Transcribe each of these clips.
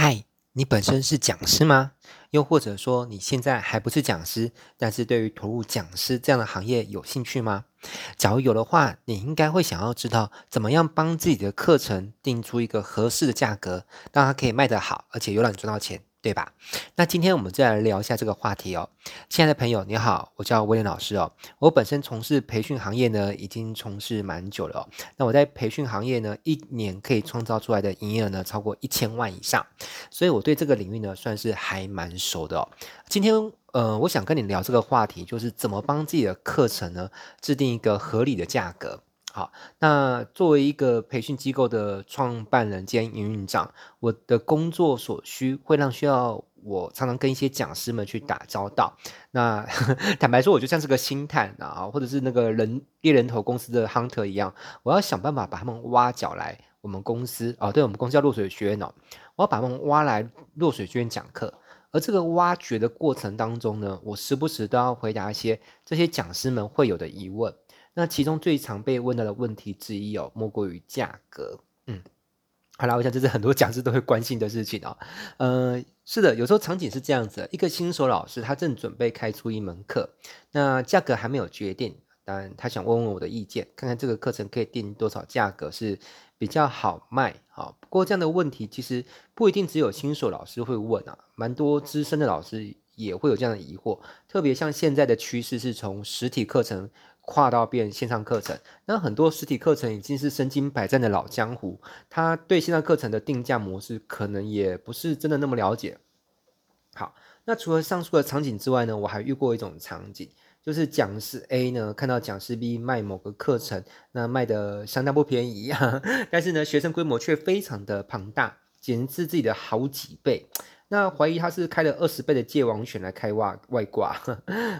嗨，你本身是讲师吗？又或者说你现在还不是讲师，但是对于投入讲师这样的行业有兴趣吗？假如有的话，你应该会想要知道怎么样帮自己的课程定出一个合适的价格，让它可以卖得好，而且又让你赚到钱。对吧？那今天我们再来聊一下这个话题哦。亲爱的朋友，你好，我叫威廉老师哦。我本身从事培训行业呢，已经从事蛮久了哦。那我在培训行业呢，一年可以创造出来的营业额呢，超过一千万以上，所以我对这个领域呢，算是还蛮熟的哦。今天呃，我想跟你聊这个话题，就是怎么帮自己的课程呢，制定一个合理的价格。好，那作为一个培训机构的创办人兼营运长，我的工作所需会让需要我常常跟一些讲师们去打交道。那 坦白说，我就像是个星探啊，或者是那个人猎人头公司的 hunter 一样，我要想办法把他们挖角来我们公司啊，对，我们公司叫落水学院哦，我要把他们挖来落水学院讲课。而这个挖掘的过程当中呢，我时不时都要回答一些这些讲师们会有的疑问。那其中最常被问到的问题之一哦，莫过于价格。嗯，好啦，我想这是很多讲师都会关心的事情哦。呃，是的，有时候场景是这样子：一个新手老师他正准备开出一门课，那价格还没有决定，当然他想问问我的意见，看看这个课程可以定多少价格是比较好卖。啊，不过这样的问题其实不一定只有新手老师会问啊，蛮多资深的老师也会有这样的疑惑，特别像现在的趋势是从实体课程。跨到变线上课程，那很多实体课程已经是身经百战的老江湖，他对线上课程的定价模式可能也不是真的那么了解。好，那除了上述的场景之外呢，我还遇过一种场景，就是讲师 A 呢看到讲师 B 卖某个课程，那卖的相当不便宜啊，但是呢学生规模却非常的庞大，简直是自己的好几倍。那怀疑他是开了二十倍的界王选来开外外挂，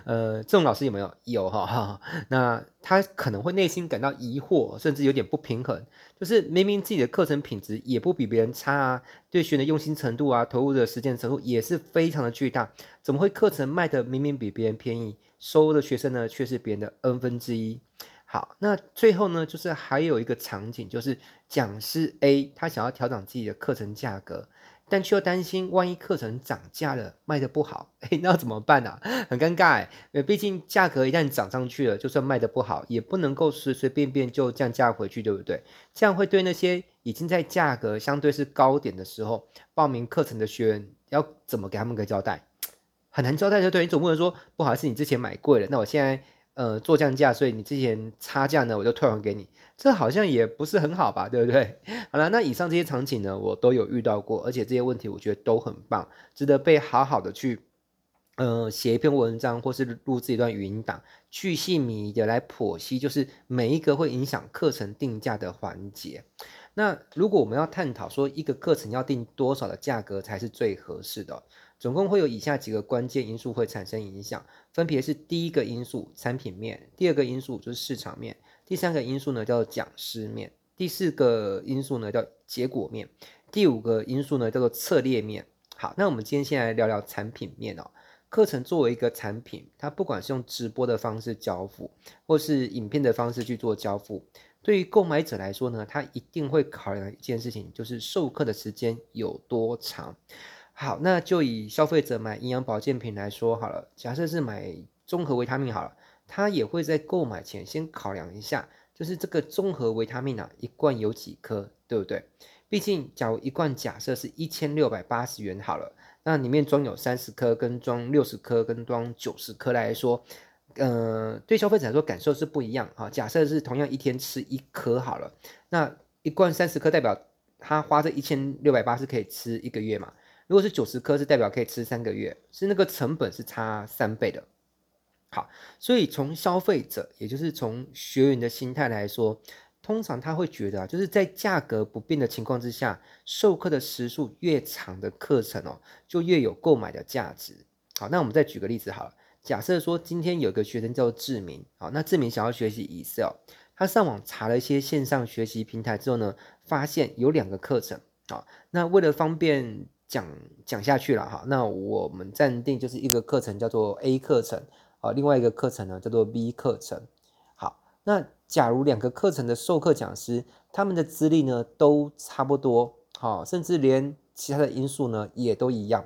呃，这种老师有没有？有哈，那他可能会内心感到疑惑，甚至有点不平衡，就是明明自己的课程品质也不比别人差啊，对学员的用心程度啊，投入的时间程度也是非常的巨大，怎么会课程卖的明明比别人便宜，收的学生呢却是别人的 n 分之一？好，那最后呢，就是还有一个场景，就是讲师 A 他想要调整自己的课程价格。但却又担心，万一课程涨价了，卖得不好，诶，那怎么办呢、啊？很尴尬，诶，毕竟价格一旦涨上去了，就算卖得不好，也不能够随随便便就降价回去，对不对？这样会对那些已经在价格相对是高点的时候报名课程的学员，要怎么给他们个交代？很难交代，就对，你总不能说，不好意思，你之前买贵了，那我现在。呃，做降价，所以你之前差价呢，我就退还给你，这好像也不是很好吧，对不对？好了，那以上这些场景呢，我都有遇到过，而且这些问题我觉得都很棒，值得被好好的去，呃，写一篇文章，或是录制一段语音档，去细靡遗的来剖析，就是每一个会影响课程定价的环节。那如果我们要探讨说，一个课程要定多少的价格才是最合适的？总共会有以下几个关键因素会产生影响，分别是第一个因素产品面，第二个因素就是市场面，第三个因素呢叫做讲师面，第四个因素呢叫结果面，第五个因素呢叫做策略面。好，那我们今天先来聊聊产品面哦。课程作为一个产品，它不管是用直播的方式交付，或是影片的方式去做交付，对于购买者来说呢，他一定会考量一件事情，就是授课的时间有多长。好，那就以消费者买营养保健品来说好了。假设是买综合维他命好了，他也会在购买前先考量一下，就是这个综合维他命啊，一罐有几颗，对不对？毕竟，假如一罐假设是一千六百八十元好了，那里面装有三十颗，跟装六十颗，跟装九十颗来说，呃，对消费者来说感受是不一样啊。假设是同样一天吃一颗好了，那一罐三十颗代表他花这一千六百八是可以吃一个月嘛？如果是九十颗，是代表可以吃三个月，是那个成本是差三倍的。好，所以从消费者，也就是从学员的心态来说，通常他会觉得啊，就是在价格不变的情况之下，授课的时数越长的课程哦，就越有购买的价值。好，那我们再举个例子好了，假设说今天有个学生叫志明，好，那志明想要学习 Excel，他上网查了一些线上学习平台之后呢，发现有两个课程，好，那为了方便。讲讲下去了哈，那我们暂定就是一个课程叫做 A 课程，好，另外一个课程呢叫做 B 课程。好，那假如两个课程的授课讲师他们的资历呢都差不多，好，甚至连其他的因素呢也都一样。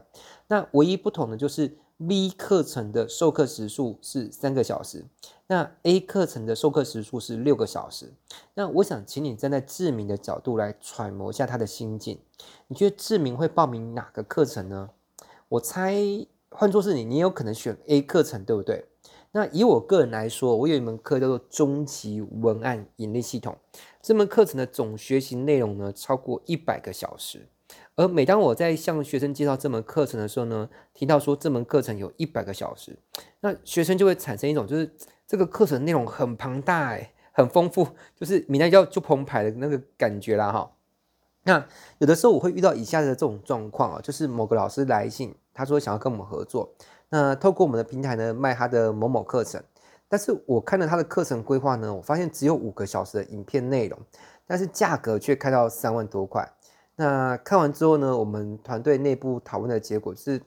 那唯一不同的就是 B 课程的授课时数是三个小时，那 A 课程的授课时数是六个小时。那我想请你站在志明的角度来揣摩一下他的心境。你觉得志明会报名哪个课程呢？我猜换作是你，你有可能选 A 课程，对不对？那以我个人来说，我有一门课叫做终极文案引力系统。这门课程的总学习内容呢，超过一百个小时。而每当我在向学生介绍这门课程的时候呢，提到说这门课程有一百个小时，那学生就会产生一种就是这个课程内容很庞大哎，很丰富，就是名单叫就澎湃的那个感觉啦哈。那有的时候我会遇到以下的这种状况啊，就是某个老师来信，他说想要跟我们合作。那透过我们的平台呢，卖他的某某课程，但是我看了他的课程规划呢，我发现只有五个小时的影片内容，但是价格却开到三万多块。那看完之后呢，我们团队内部讨论的结果是，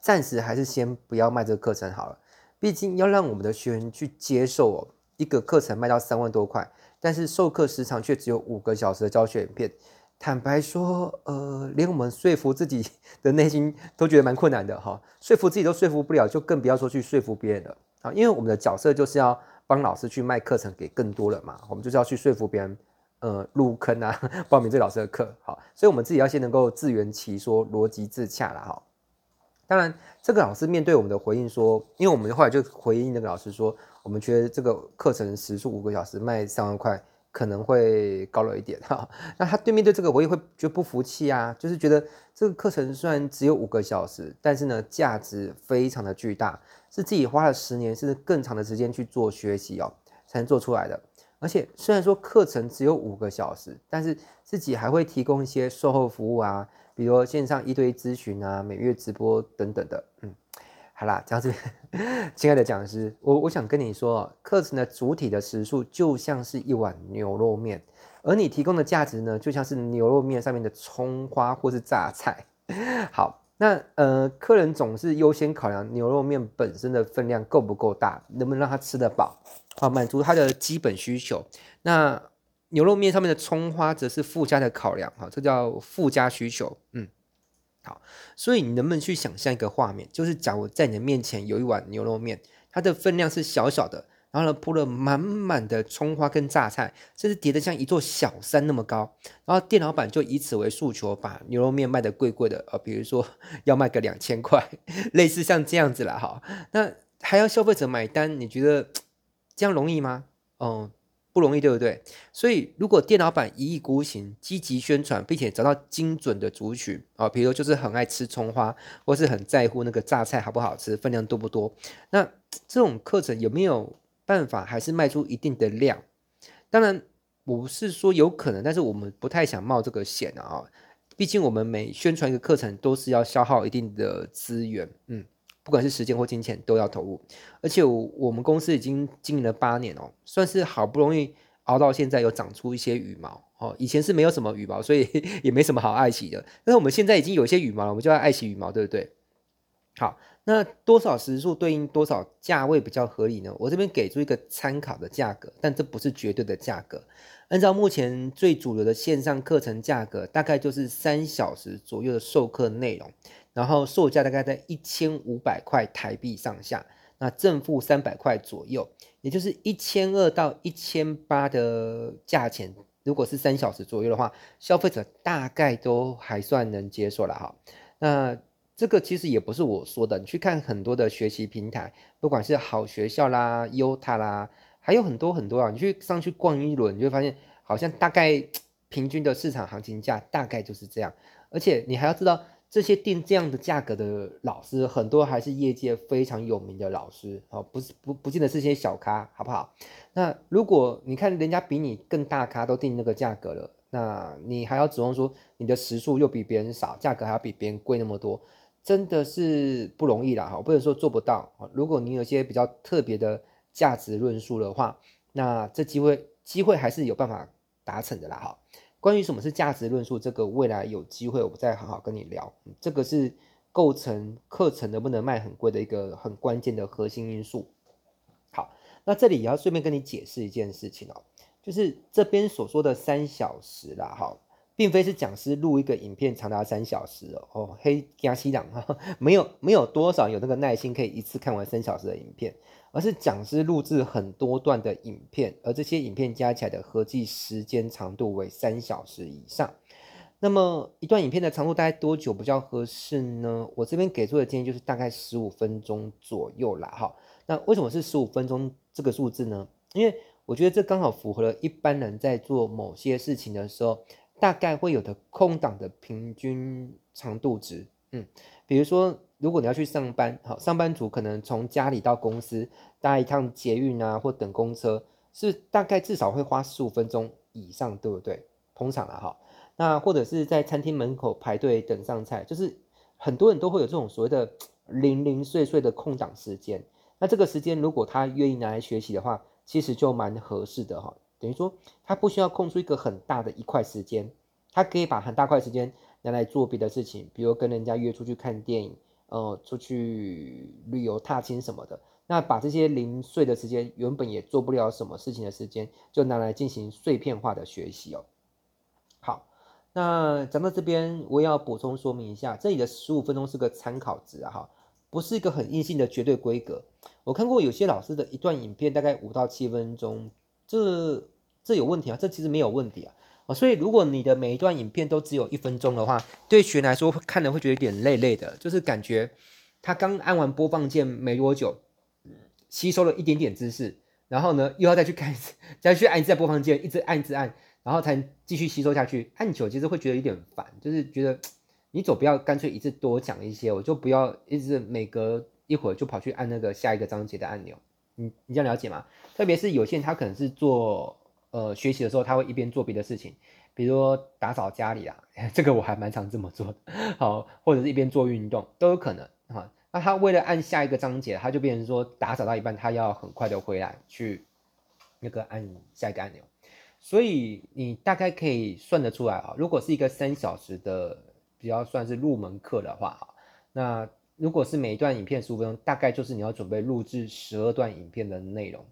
暂时还是先不要卖这个课程好了，毕竟要让我们的学员去接受哦，一个课程卖到三万多块，但是授课时长却只有五个小时的教学影片。坦白说，呃，连我们说服自己的内心都觉得蛮困难的哈，说服自己都说服不了，就更不要说去说服别人了啊！因为我们的角色就是要帮老师去卖课程给更多人嘛，我们就是要去说服别人，呃，入坑啊，报名这老师的课，好，所以我们自己要先能够自圆其说，逻辑自洽啦哈。当然，这个老师面对我们的回应说，因为我们后来就回应那个老师说，我们觉得这个课程时数五个小时卖三万块。可能会高了一点 哈，那他对面对这个我也会觉得不服气啊，就是觉得这个课程虽然只有五个小时，但是呢价值非常的巨大，是自己花了十年甚至更长的时间去做学习哦，才能做出来的。而且虽然说课程只有五个小时，但是自己还会提供一些售后服务啊，比如线上一对一咨询啊，每月直播等等的，嗯。好啦，讲到这边，亲爱的讲师，我我想跟你说，课程的主体的时数就像是一碗牛肉面，而你提供的价值呢，就像是牛肉面上面的葱花或是榨菜。好，那呃，客人总是优先考量牛肉面本身的分量够不够大，能不能让他吃得饱，好满足他的基本需求。那牛肉面上面的葱花则是附加的考量，哈，这叫附加需求，嗯。好，所以你能不能去想象一个画面，就是假如在你的面前有一碗牛肉面，它的分量是小小的，然后呢铺了满满的葱花跟榨菜，甚至叠得像一座小山那么高，然后店老板就以此为诉求，把牛肉面卖得贵贵的，呃，比如说 要卖个两千块，类似像这样子啦，哈，那还要消费者买单，你觉得这样容易吗？嗯。不容易，对不对？所以，如果店老板一意孤行，积极宣传，并且找到精准的族群啊，比如就是很爱吃葱花，或是很在乎那个榨菜好不好吃，分量多不多，那这种课程有没有办法还是卖出一定的量？当然，我不是说有可能，但是我们不太想冒这个险啊。毕竟我们每宣传一个课程，都是要消耗一定的资源，嗯。不管是时间或金钱都要投入，而且我我们公司已经经营了八年哦，算是好不容易熬到现在，有长出一些羽毛哦。以前是没有什么羽毛，所以 也没什么好爱惜的。但是我们现在已经有一些羽毛了，我们就要爱惜羽毛，对不对？好，那多少时数对应多少价位比较合理呢？我这边给出一个参考的价格，但这不是绝对的价格。按照目前最主流的线上课程价格，大概就是三小时左右的授课内容。然后售价大概在一千五百块台币上下，那正负三百块左右，也就是一千二到一千八的价钱。如果是三小时左右的话，消费者大概都还算能接受了哈。那这个其实也不是我说的，你去看很多的学习平台，不管是好学校啦、优塔啦，还有很多很多啊，你去上去逛一轮，你就会发现好像大概 平均的市场行情价大概就是这样，而且你还要知道。这些定这样的价格的老师，很多还是业界非常有名的老师，哦，不是不不见得是些小咖，好不好？那如果你看人家比你更大咖都定那个价格了，那你还要指望说你的时数又比别人少，价格还要比别人贵那么多，真的是不容易啦，哈，不能说做不到。如果你有些比较特别的价值论述的话，那这机会机会还是有办法达成的啦，哈。关于什么是价值论述，这个未来有机会我再好好跟你聊。这个是构成课程能不能卖很贵的一个很关键的核心因素。好，那这里也要顺便跟你解释一件事情哦，就是这边所说的三小时啦，哈，并非是讲师录一个影片长达三小时哦，哦，黑加西朗哈，没有没有多少有那个耐心可以一次看完三小时的影片，而是讲师录制很多段的影片，而这些影片加起来的合计时间长度为三小时以上。那么一段影片的长度大概多久比较合适呢？我这边给出的建议就是大概十五分钟左右啦，哈。那为什么是十五分钟这个数字呢？因为我觉得这刚好符合了一般人在做某些事情的时候。大概会有的空档的平均长度值，嗯，比如说，如果你要去上班，好，上班族可能从家里到公司搭一趟捷运啊，或等公车，是大概至少会花十五分钟以上，对不对？通常啊，哈，那或者是在餐厅门口排队等上菜，就是很多人都会有这种所谓的 零零碎碎的空档时间。那这个时间如果他愿意拿来学习的话，其实就蛮合适的哈。等于说，他不需要空出一个很大的一块时间，他可以把很大块时间拿来做别的事情，比如跟人家约出去看电影，呃，出去旅游踏青什么的。那把这些零碎的时间，原本也做不了什么事情的时间，就拿来进行碎片化的学习哦。好，那讲到这边，我也要补充说明一下，这里的十五分钟是个参考值啊，哈，不是一个很硬性的绝对规格。我看过有些老师的一段影片，大概五到七分钟。这这有问题啊？这其实没有问题啊！哦，所以如果你的每一段影片都只有一分钟的话，对学员来说看了会觉得有点累累的，就是感觉他刚按完播放键没多久，吸收了一点点知识，然后呢又要再去看一次，再去按一次播放键，一直按一直按，然后才继续吸收下去。按久其实会觉得有点烦，就是觉得 你走不要干脆一次多讲一些，我就不要一直每隔一会儿就跑去按那个下一个章节的按钮。你你这样了解吗？特别是有些他可能是做呃学习的时候，他会一边做别的事情，比如说打扫家里啊，这个我还蛮常这么做的。好，或者是一边做运动都有可能哈。那他为了按下一个章节，他就变成说打扫到一半，他要很快的回来去那个按下一个按钮。所以你大概可以算得出来啊，如果是一个三小时的比较算是入门课的话哈，那。如果是每一段影片十五分钟，大概就是你要准备录制十二段影片的内容，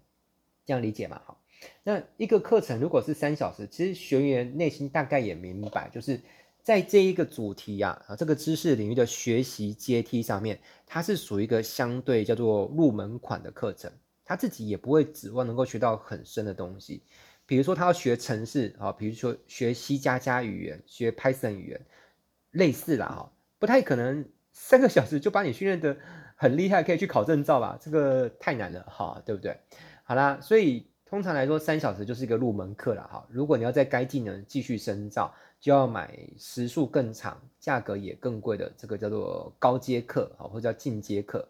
这样理解吗？好，那一个课程如果是三小时，其实学员内心大概也明白，就是在这一个主题呀啊，这个知识领域的学习阶梯上面，它是属于一个相对叫做入门款的课程，他自己也不会指望能够学到很深的东西，比如说他要学程式啊，比如说学 C 加加语言，学 Python 语言，类似啦哈，不太可能。三个小时就把你训练得很厉害，可以去考证照吧？这个太难了，哈，对不对？好啦，所以通常来说，三小时就是一个入门课了，哈。如果你要在该技能继续深造，就要买时数更长、价格也更贵的这个叫做高阶课，啊，或者叫进阶课。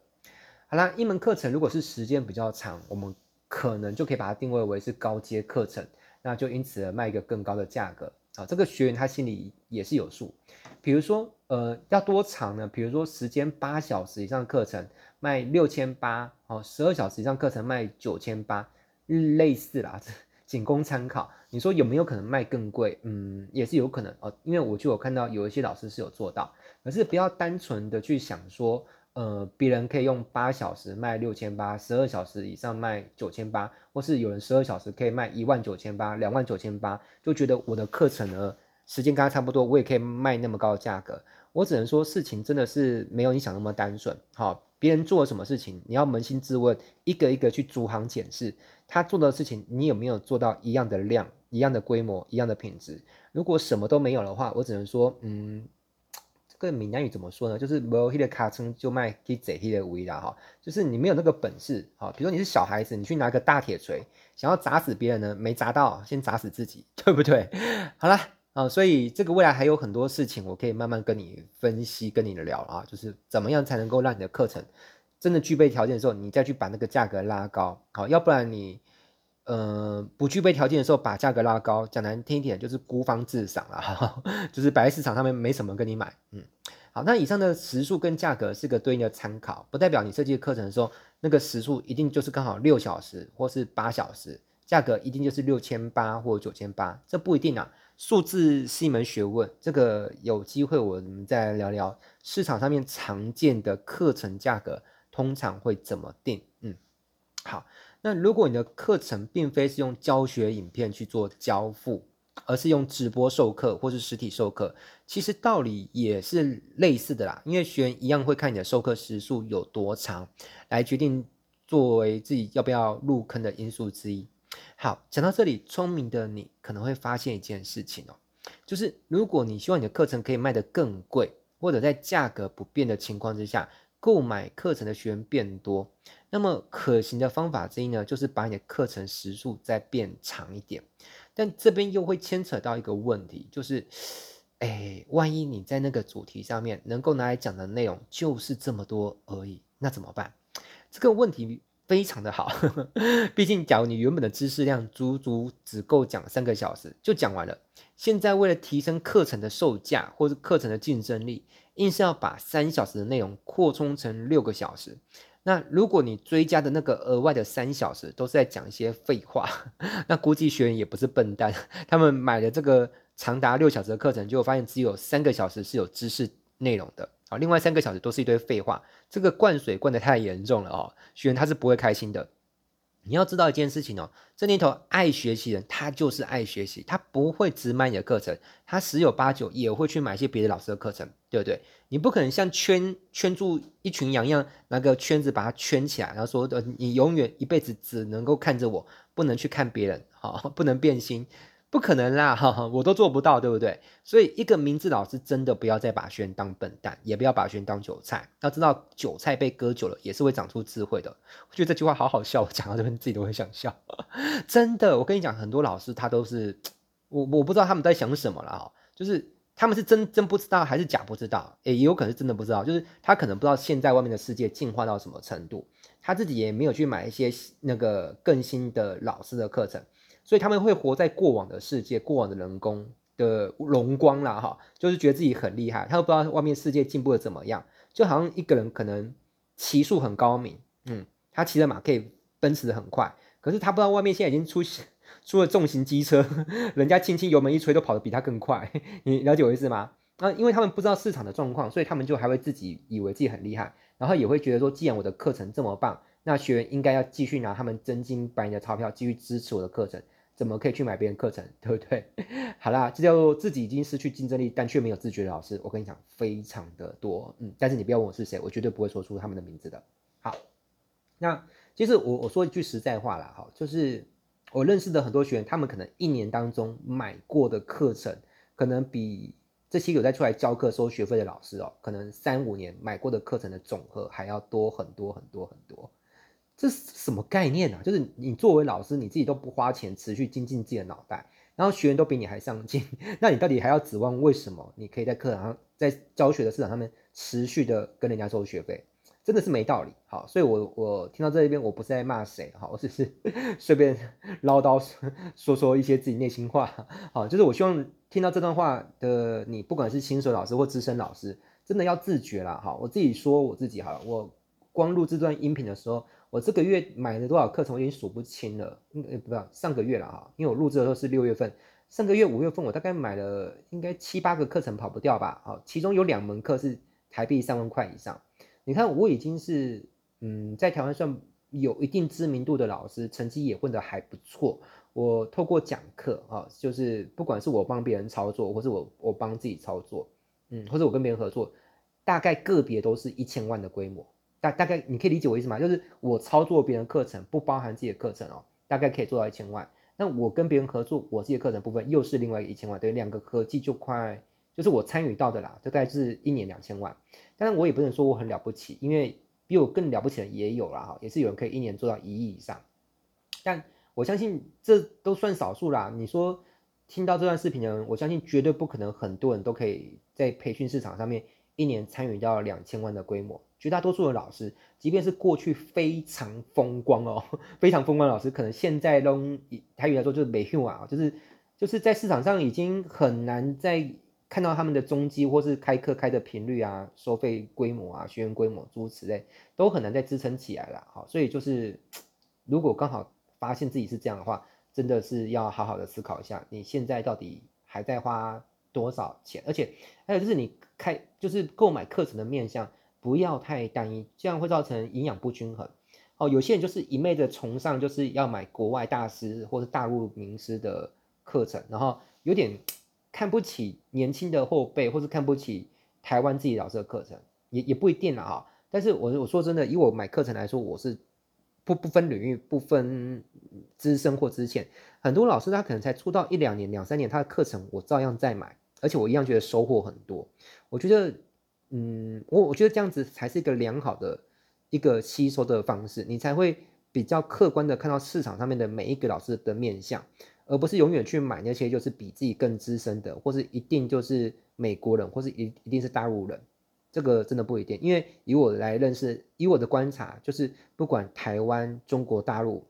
好啦，一门课程如果是时间比较长，我们可能就可以把它定位为是高阶课程，那就因此而卖一个更高的价格。啊，这个学员他心里也是有数，比如说，呃，要多长呢？比如说时间八小时以上课程卖六千八，哦，十二小时以上课程卖九千八，类似啦，仅供参考。你说有没有可能卖更贵？嗯，也是有可能哦，因为我就有看到有一些老师是有做到，可是不要单纯的去想说。呃，别人可以用八小时卖六千八，十二小时以上卖九千八，或是有人十二小时可以卖一万九千八、两万九千八，就觉得我的课程呢，时间跟他差不多，我也可以卖那么高的价格。我只能说，事情真的是没有你想那么单纯。好，别人做了什么事情，你要扪心自问，一个一个去逐行检视，他做的事情，你有没有做到一样的量、一样的规模、一样的品质？如果什么都没有的话，我只能说，嗯。这个闽南语怎么说呢？就是没有那个卡称就卖可以贼的无啦哈，就是你没有那个本事哈。比如说你是小孩子，你去拿个大铁锤，想要砸死别人呢，没砸到，先砸死自己，对不对？好了啊，所以这个未来还有很多事情，我可以慢慢跟你分析，跟你聊啊，就是怎么样才能够让你的课程真的具备条件的时候，你再去把那个价格拉高，好，要不然你。呃，不具备条件的时候，把价格拉高，讲难听一点就是孤芳自赏了，就是摆在市场上面没什么跟你买。嗯，好，那以上的时数跟价格是个对应的参考，不代表你设计课程的时候，那个时数一定就是刚好六小时或是八小时，价格一定就是六千八或九千八，这不一定啊。数字是一门学问，这个有机会我们再聊聊市场上面常见的课程价格通常会怎么定。嗯，好。那如果你的课程并非是用教学影片去做交付，而是用直播授课或是实体授课，其实道理也是类似的啦。因为学员一样会看你的授课时数有多长，来决定作为自己要不要入坑的因素之一。好，讲到这里，聪明的你可能会发现一件事情哦，就是如果你希望你的课程可以卖得更贵，或者在价格不变的情况之下，购买课程的学员变多，那么可行的方法之一呢，就是把你的课程时数再变长一点。但这边又会牵扯到一个问题，就是，哎，万一你在那个主题上面能够拿来讲的内容就是这么多而已，那怎么办？这个问题非常的好，毕竟假如你原本的知识量足足只够讲三个小时就讲完了，现在为了提升课程的售价或者课程的竞争力，硬是要把三小时的内容扩充成六个小时。那如果你追加的那个额外的三小时都是在讲一些废话，那估计学员也不是笨蛋，他们买了这个长达六小时的课程，就发现只有三个小时是有知识内容的，啊，另外三个小时都是一堆废话，这个灌水灌得太严重了哦，学员他是不会开心的。你要知道一件事情哦，这年头爱学习人他就是爱学习，他不会只买你的课程，他十有八九也会去买一些别的老师的课程，对不对？你不可能像圈圈住一群羊一样，那个圈子把它圈起来，然后说的你永远一辈子只能够看着我，不能去看别人，好，不能变心。不可能啦，哈哈，我都做不到，对不对？所以一个名字老师真的不要再把学员当笨蛋，也不要把学员当韭菜。要知道，韭菜被割久了也是会长出智慧的。我觉得这句话好好笑，我讲到这边自己都会想笑。真的，我跟你讲，很多老师他都是我我不知道他们在想什么了哈，就是他们是真真不知道还是假不知道，也有可能是真的不知道，就是他可能不知道现在外面的世界进化到什么程度，他自己也没有去买一些那个更新的老师的课程。所以他们会活在过往的世界，过往的人工的荣光啦，哈，就是觉得自己很厉害，他都不知道外面世界进步的怎么样，就好像一个人可能骑术很高明，嗯，他骑的马可以奔驰的很快，可是他不知道外面现在已经出现出了重型机车，人家轻轻油门一吹都跑得比他更快，你了解我意思吗？那因为他们不知道市场的状况，所以他们就还会自己以为自己很厉害，然后也会觉得说，既然我的课程这么棒，那学员应该要继续拿他们真金白银的钞票继续支持我的课程。怎么可以去买别人课程，对不对？好啦，这叫做自己已经失去竞争力，但却没有自觉的老师。我跟你讲，非常的多，嗯，但是你不要问我是谁，我绝对不会说出他们的名字的。好，那其实我我说一句实在话啦，哈，就是我认识的很多学员，他们可能一年当中买过的课程，可能比这些有在出来教课收学费的老师哦，可能三五年买过的课程的总和还要多很多很多很多。这是什么概念啊？就是你作为老师，你自己都不花钱持续精进自己的脑袋，然后学员都比你还上进，那你到底还要指望为什么你可以在课堂上，在教学的市场上面持续的跟人家收学费？真的是没道理。好，所以我我听到这一边，我不是在骂谁，好，我只是 随便唠叨说说一些自己内心话。好，就是我希望听到这段话的你，不管是新手老师或资深老师，真的要自觉啦。好，我自己说我自己好了，我光录这段音频的时候。我这个月买了多少课程，我已经数不清了。嗯，不上个月了哈，因为我录制的时候是六月份，上个月五月份我大概买了应该七八个课程，跑不掉吧？好，其中有两门课是台币三万块以上。你看我已经是嗯，在台湾算有一定知名度的老师，成绩也混得还不错。我透过讲课啊，就是不管是我帮别人操作，或是我我帮自己操作，嗯，或者我跟别人合作，大概个别都是一千万的规模。大大概你可以理解我意思吗？就是我操作别人课程不包含自己的课程哦，大概可以做到一千万。那我跟别人合作，我自己的课程部分又是另外一千万，等于两个合计就快，就是我参与到的啦，大概是一年两千万。当然我也不能说我很了不起，因为比我更了不起的也有啦哈，也是有人可以一年做到一亿以上。但我相信这都算少数啦。你说听到这段视频的人，我相信绝对不可能很多人都可以在培训市场上面一年参与到两千万的规模。绝大多数的老师，即便是过去非常风光哦，非常风光的老师，可能现在都以台语来说就是没用啊，就是就是在市场上已经很难再看到他们的踪迹，或是开课开的频率啊、收费规模啊、学员规模诸如此类，都很难再支撑起来了。好，所以就是如果刚好发现自己是这样的话，真的是要好好的思考一下，你现在到底还在花多少钱，而且还有就是你开就是购买课程的面向。不要太单一，这样会造成营养不均衡。哦，有些人就是一昧的崇尚，就是要买国外大师或者大陆名师的课程，然后有点看不起年轻的后辈，或是看不起台湾自己老师的课程，也也不一定了哈。但是我我说真的，以我买课程来说，我是不不分领域，不分资深或资浅，很多老师他可能才出道一两年、两三年，他的课程我照样在买，而且我一样觉得收获很多。我觉得，嗯，我我觉得这样子才是一个良好的一个吸收的方式，你才会比较客观的看到市场上面的每一个老师的面相，而不是永远去买那些就是比自己更资深的，或是一定就是美国人，或是一一定是大陆人。这个真的不一定，因为以我来认识，以我的观察，就是不管台湾、中国大陆，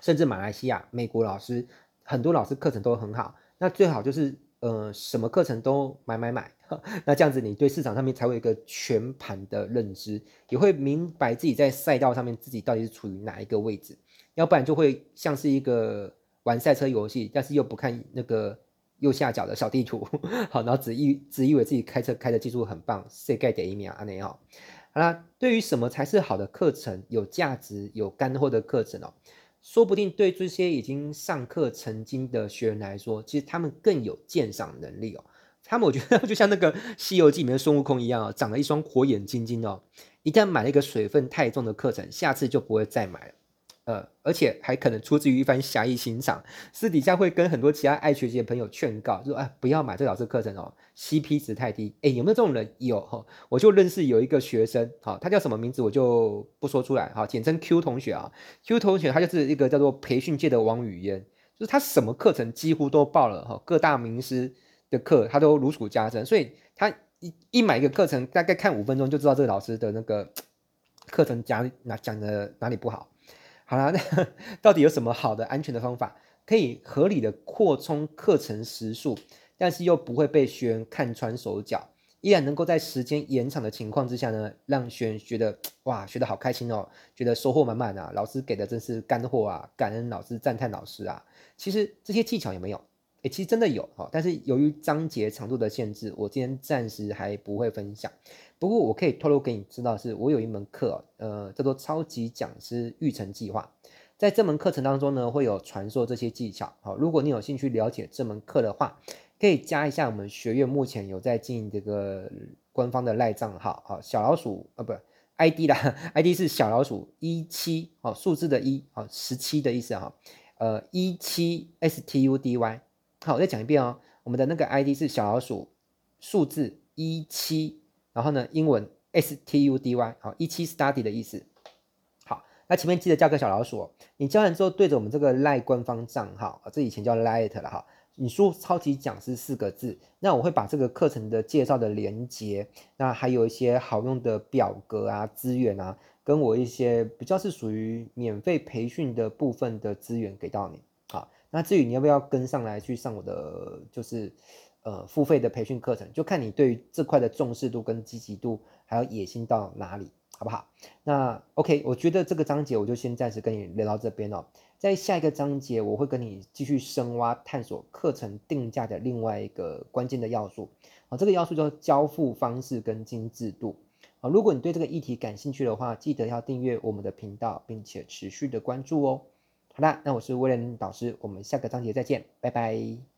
甚至马来西亚、美国老师，很多老师课程都很好。那最好就是呃，什么课程都买买买，那这样子你对市场上面才会有一个全盘的认知，也会明白自己在赛道上面自己到底是处于哪一个位置，要不然就会像是一个玩赛车游戏，但是又不看那个。右下角的小地图，好，然后只以只以为自己开车开的技术很棒，世界第一秒啊，那好。好啦，对于什么才是好的课程，有价值、有干货的课程哦，说不定对这些已经上课曾经的学员来说，其实他们更有鉴赏能力哦。他们我觉得就像那个《西游记》里面的孙悟空一样哦，长了一双火眼金睛哦。一旦买了一个水分太重的课程，下次就不会再买了。呃，而且还可能出自于一番侠义心肠，私底下会跟很多其他爱学习的朋友劝告，说：“哎，不要买这老师课程哦，CP 值太低。”哎，有没有这种人？有哈，我就认识有一个学生，好，他叫什么名字我就不说出来，好，简称 Q 同学啊。Q 同学他就是一个叫做培训界的王语嫣，就是他什么课程几乎都报了哈，各大名师的课他都如数家珍，所以他一一买一个课程，大概看五分钟就知道这个老师的那个课程讲哪讲的哪里不好。好啦，那到底有什么好的安全的方法，可以合理的扩充课程时数，但是又不会被学员看穿手脚，依然能够在时间延长的情况之下呢，让学员觉得哇，学得好开心哦，觉得收获满满啊，老师给的真是干货啊，感恩老师，赞叹老师啊。其实这些技巧有没有？诶，其实真的有哈，但是由于章节长度的限制，我今天暂时还不会分享。不过我可以透露给你知道，是我有一门课，呃，叫做超级讲师育成计划。在这门课程当中呢，会有传授这些技巧。好，如果你有兴趣了解这门课的话，可以加一下我们学院目前有在进这个官方的赖账号，好，小老鼠啊，不，ID 啦，ID 是小老鼠一七，哦，数字的一，哦，十七的意思哈，呃，一七 STUDY。好，我再讲一遍哦，我们的那个 ID 是小老鼠数字一七。然后呢，英文 S T U D Y，好，一七 study 的意思。好，那前面记得加个小老鼠哦。你加完之后，对着我们这个赖官方账号，这以前叫 Lite 了哈。你输“超级讲师”四个字，那我会把这个课程的介绍的连接，那还有一些好用的表格啊、资源啊，跟我一些比较是属于免费培训的部分的资源给到你。那至于你要不要跟上来去上我的，就是。呃，付费的培训课程，就看你对于这块的重视度跟积极度，还有野心到哪里，好不好？那 OK，我觉得这个章节我就先暂时跟你聊到这边哦。在下一个章节，我会跟你继续深挖探索课程定价的另外一个关键的要素啊，这个要素叫交付方式跟精致度啊。如果你对这个议题感兴趣的话，记得要订阅我们的频道，并且持续的关注哦。好啦，那我是威廉导师，我们下个章节再见，拜拜。